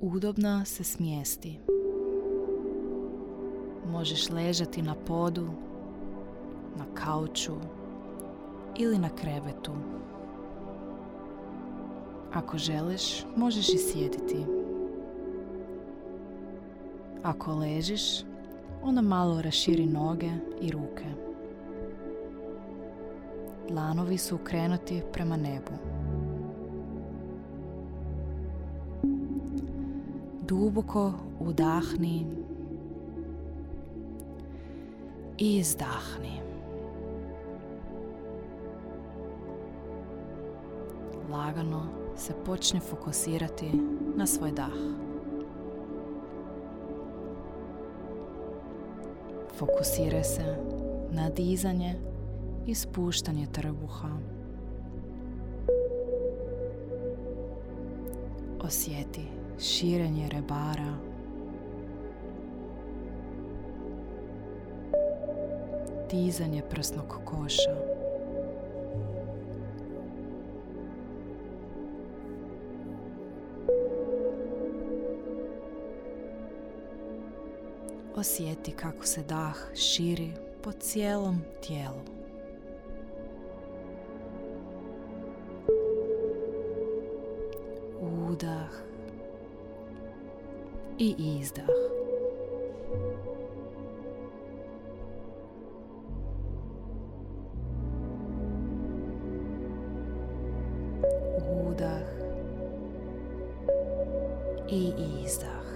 Udobno se smijesti. Možeš ležati na podu, na kauču ili na krevetu. Ako želiš, možeš i sjediti. Ako ležiš, onda malo raširi noge i ruke. Dlanovi su ukrenuti prema nebu. Duboko udahni i izdahni. Lagano se počne fokusirati na svoj dah. Fokusiraj se na dizanje i spuštanje trbuha. Osjeti širenje rebara. Dizanje prsnog koša. Osjeti kako se dah širi po cijelom tijelu. Udah i izdah. Udah i izdah.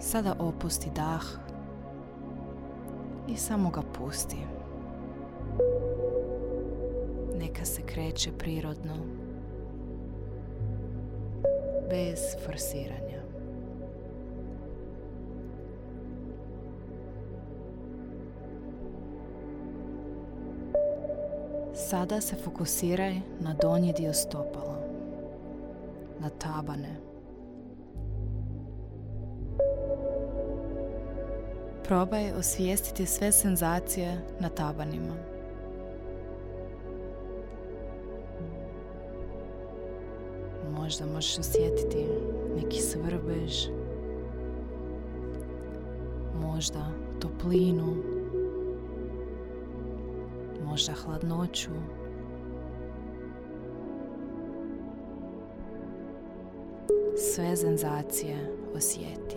Sada opusti dah i samo ga pusti. Neka se kreće prirodno, bez forsiranja. Sada se fokusiraj na donji dio stopala, na tabane. Probaj osvijestiti sve senzacije na tabanima. Možda možeš osjetiti neki svrbež, možda toplinu, možda hladnoću. Sve senzacije osjeti.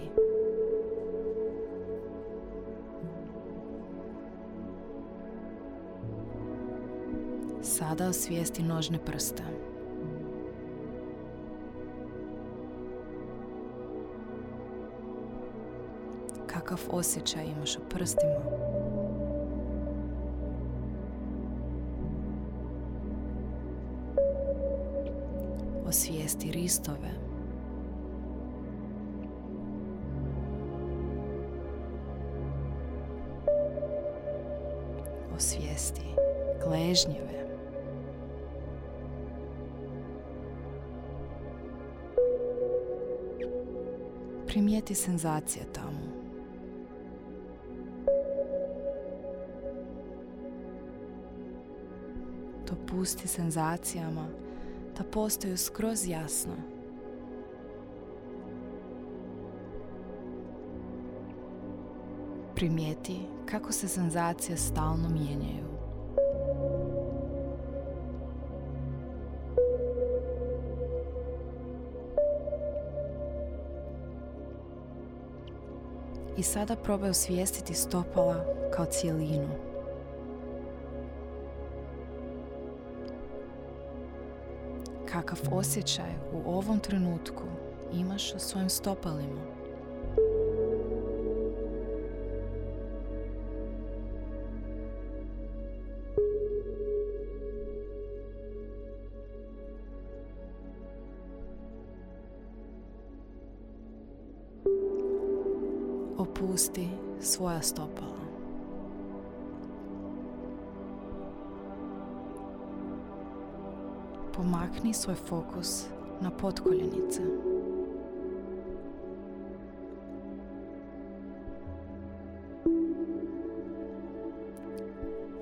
Sada osvijesti nožne prste. Kakav osjećaj imaš u prstima? Osvijesti ristove. Osvijesti gležnjeve. primijeti senzacije tamo. Pusti senzacijama da postaju skroz jasno. Primijeti kako se senzacije stalno mijenjaju. I sada probaj osvijestiti stopala kao cijelinu. Kakav osjećaj u ovom trenutku imaš o svojim stopalima? opusti svoja stopala. Pomakni svoj fokus na potkoljenice.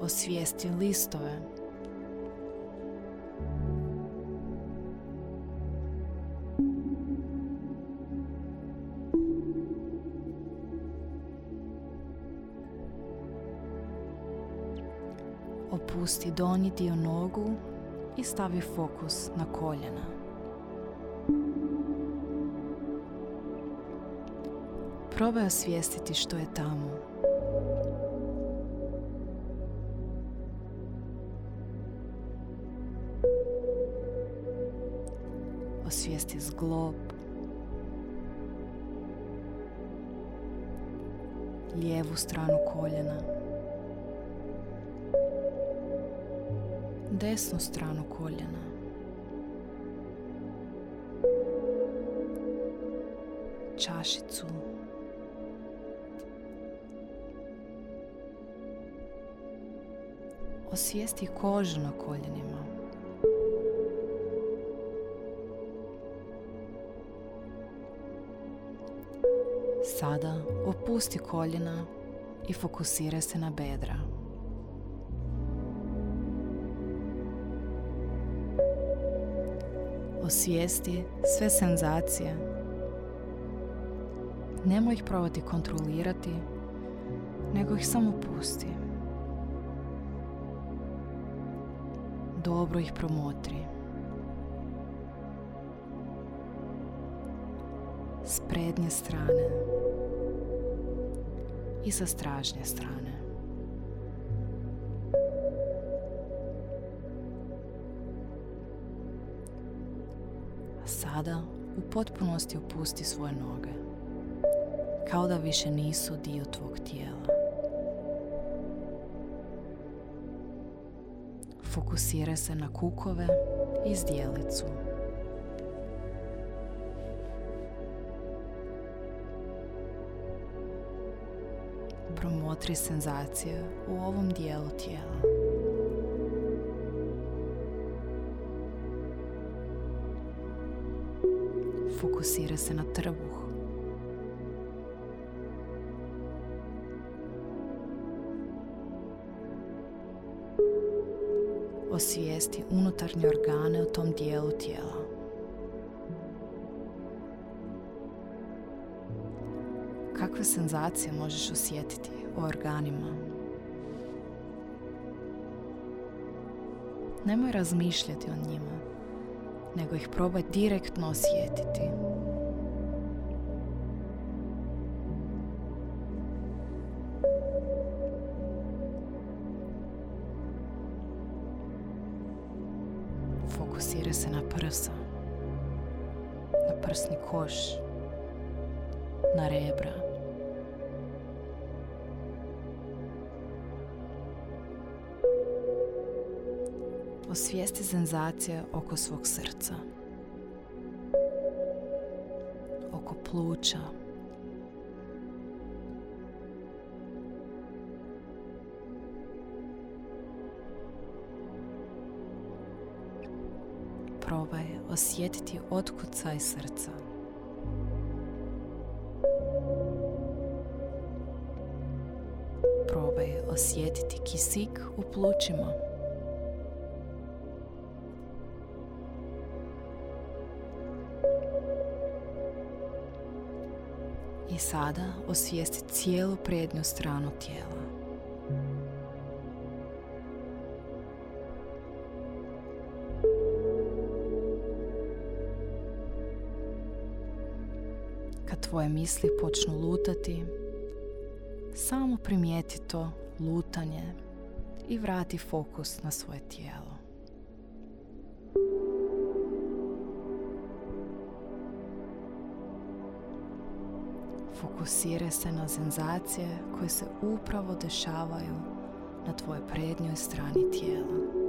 Osvijesti listove. Opusti donji dio nogu i stavi fokus na koljena. Probaj osvijestiti što je tamo. Osvijesti zglob, lijevu stranu koljena, desnu stranu koljena. čašicu osvijesti kožu na koljenima. Sada opusti koljena i fokusira se na bedra. Osvijesti sve senzacije. Nemoj ih probati kontrolirati, nego ih samo pusti. dobro ih promotri. S prednje strane i sa stražnje strane. Sada u potpunosti opusti svoje noge, kao da više nisu dio tvog tijela. Fokusira se na kukove i zdjelicu. Promotri senzacije u ovom dijelu tijela. Fokusira se na trbuh. osvijesti unutarnje organe u tom dijelu tijela. Kakve senzacije možeš osjetiti u organima? Nemoj razmišljati o njima, nego ih probaj direktno osjetiti. Fokusira se na prsa, na prsni koš, na rebra. Osvijesti senzacije oko svog srca, oko pluća, probaj osjetiti otkucaj srca. Probaj osjetiti kisik u plućima. I sada osvijesti cijelu prednju stranu tijela. tvoje misli počnu lutati, samo primijeti to lutanje i vrati fokus na svoje tijelo. Fokusiraj se na senzacije koje se upravo dešavaju na tvojoj prednjoj strani tijela.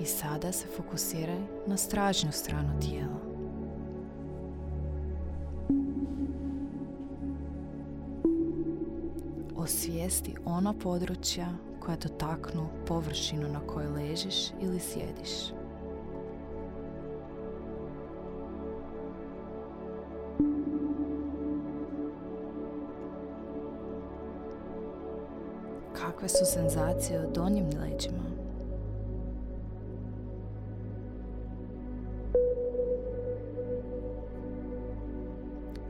I sada se fokusiraj na stražnju stranu tijela. Osvijesti ona područja koja dotaknu površinu na kojoj ležiš ili sjediš. Kakve su senzacije u donjim leđima?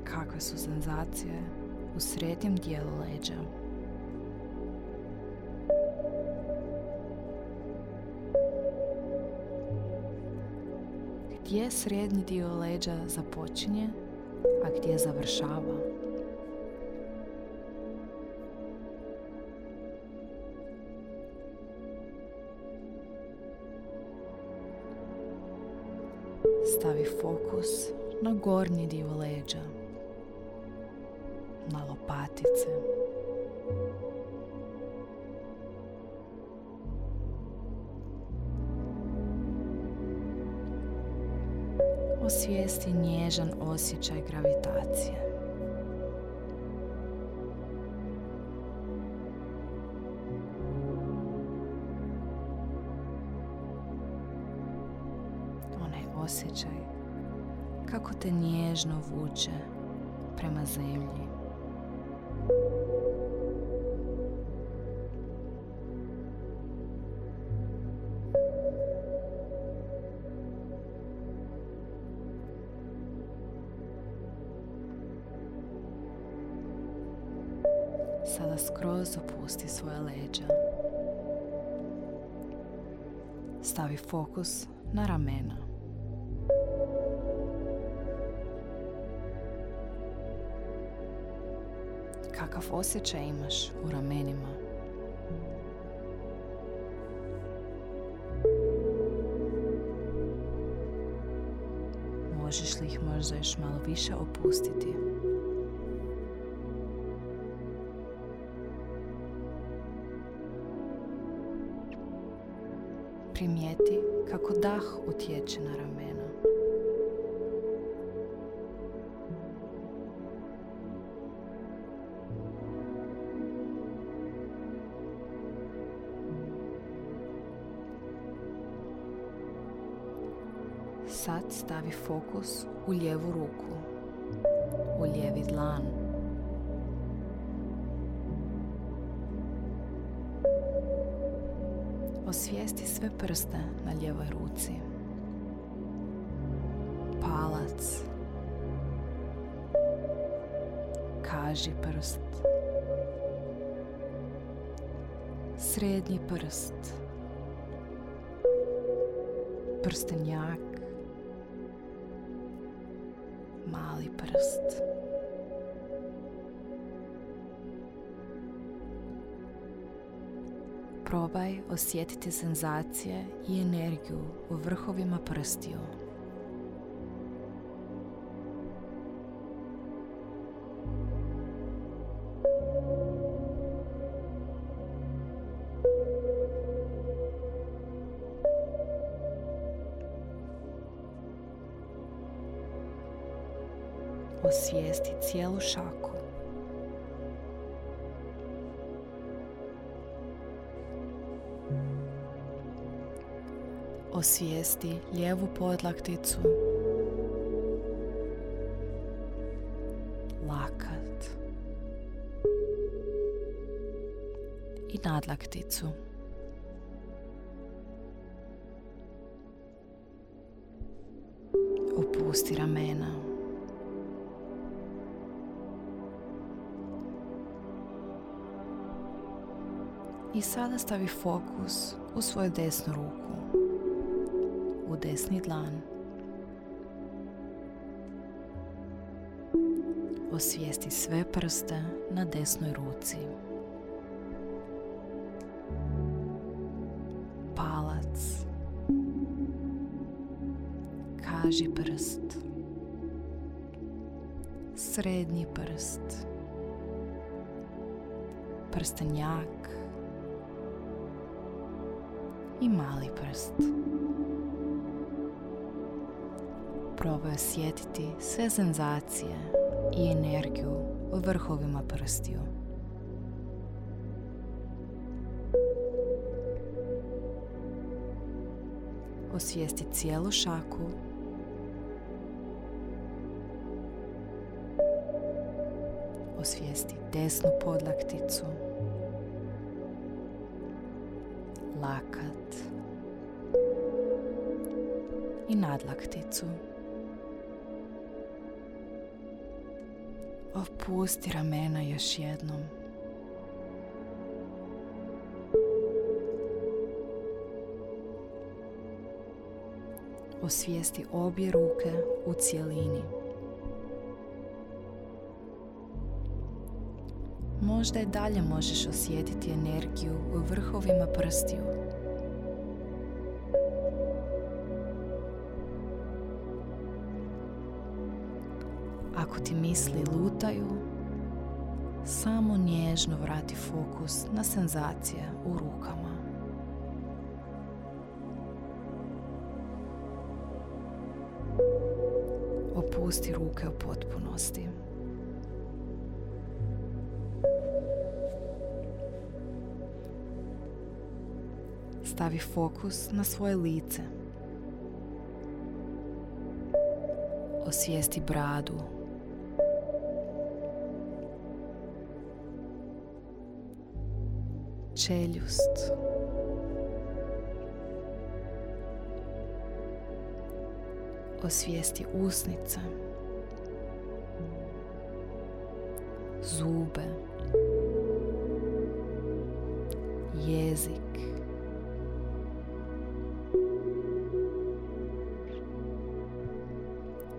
Kakve su senzacije u srednjem dijelu leđa? Gdje srednji dio leđa započinje, a gdje završava? Stavi fokus na gornji dio leđa, na lopatice. Osvijesti nježan osjećaj gravitacije. osjećaj kako te nježno vuče prema zemlji. Skroz opusti svoje leđa. Stavi fokus na ramena. Kakav osjećaj imaš u ramenima? Možeš li ih možda još malo više opustiti? Primijeti kako dah utječe na ramena. Sad stavi fokus u lijevu ruku, u lijevi dlan. Osvijesti sve prste na lijevoj ruci. Palac, kaži prst, srednji prst, prstenjak, mali prst. Probaj osjetiti senzacije i energiju u vrhovima prstiju. osvijesti cijelu šaku. Osvijesti lijevu podlakticu, lakat i nadlakticu. Opusti ramena. I sada stavi fokus u svoju desnu ruku, u desni dlan. Osvijesti sve prste na desnoj ruci. Palac. Kaži prst. Srednji prst. Prstenjak i mali prst. Probaj osjetiti sve senzacije i energiju u vrhovima prstiju. Osvijesti cijelu šaku osvijesti desnu podlakticu lakat i nadlakticu. Opusti ramena još jednom. Osvijesti obje ruke u cijelini. Možda i dalje možeš osjetiti energiju u vrhovima prstiju. Ti misli lutaju, samo nježno vrati fokus na senzacije u rukama. Opusti ruke u potpunosti. Stavi fokus na svoje lice. Osvijesti bradu. Čeljust. Osvijesti usnice. Zube. Jezik.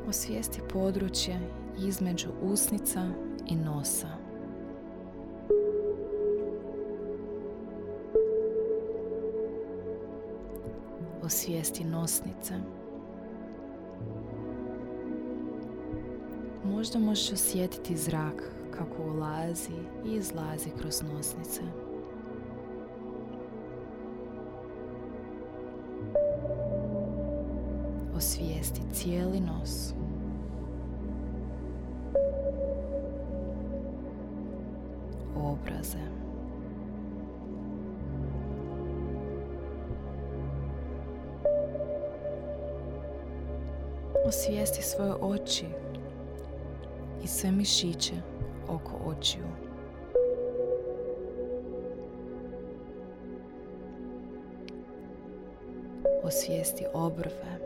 osvijesti područje između usnica i nosa. Osvijesti nosnice. Možda možeš osjetiti zrak kako ulazi i izlazi kroz nosnice. Osvijesti cijeli nos. Svoje oči i sve mišiće oko očiju. Osvijesti obrve.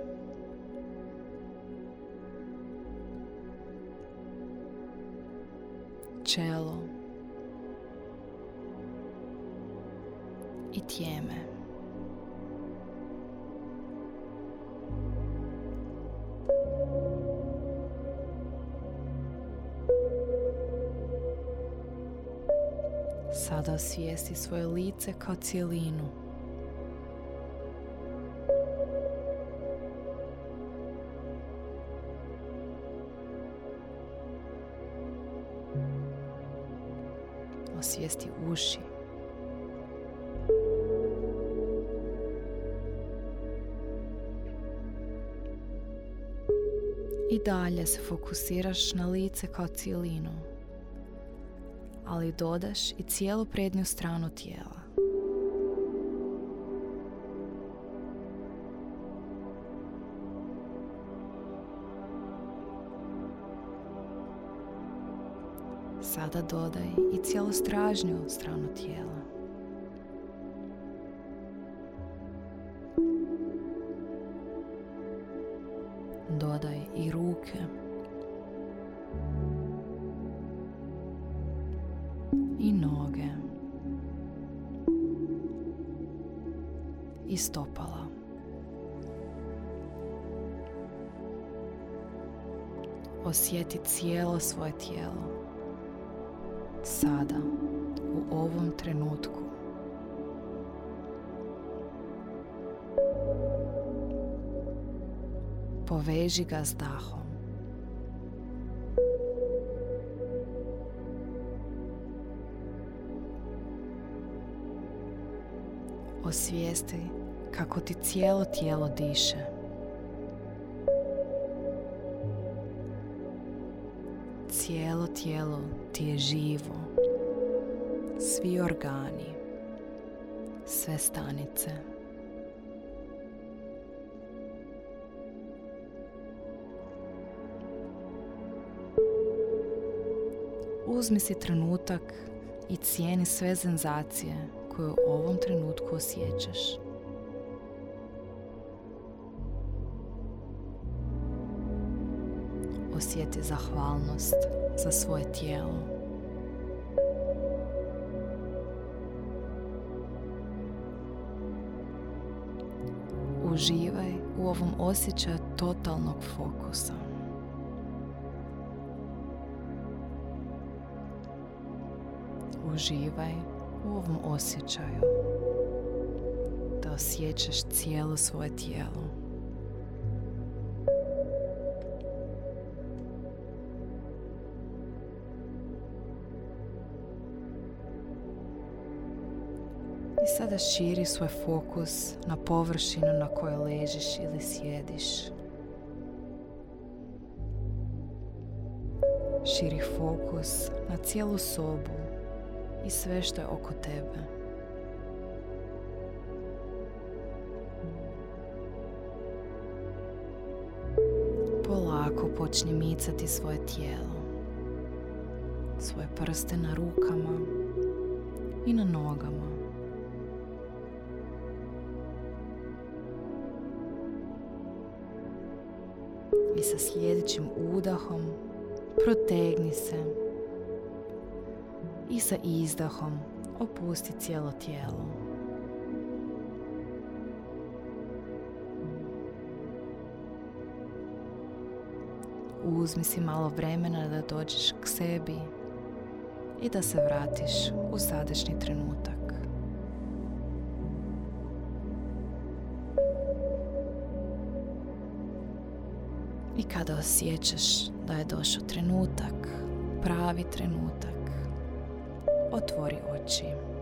Čelo. i tijeme. Osvijesti svoje lice kao cijelinu. Osvijesti uši. I dalje se fokusiraš na lice kao cijelinu, ali dodaš i cijelu prednju stranu tijela. Sada dodaj i cijelu stražnju stranu tijela. I noge. I stopala. Osjeti cijelo svoje tijelo. Sada, u ovom trenutku. Poveži ga s dahom. Osvijesti kako ti cijelo tijelo diše. Cijelo tijelo ti je živo. Svi organi, sve stanice. Uzmi si trenutak i cijeni sve senzacije koju u ovom trenutku osjećaš. Osjeti zahvalnost za svoje tijelo. Uživaj u ovom osjećaju totalnog fokusa. Uživaj u ovom osjećaju da osjećaš cijelo svoje tijelo. I sada širi svoj fokus na površinu na kojoj ležiš ili sjediš. Širi fokus na cijelu sobu i sve što je oko tebe. Polako počni micati svoje tijelo, svoje prste na rukama i na nogama. I sa sljedećim udahom protegni se i sa izdahom opusti cijelo tijelo. Uzmi si malo vremena da dođeš k sebi i da se vratiš u sadašnji trenutak. I kada osjećaš da je došao trenutak, pravi trenutak, otvori oči.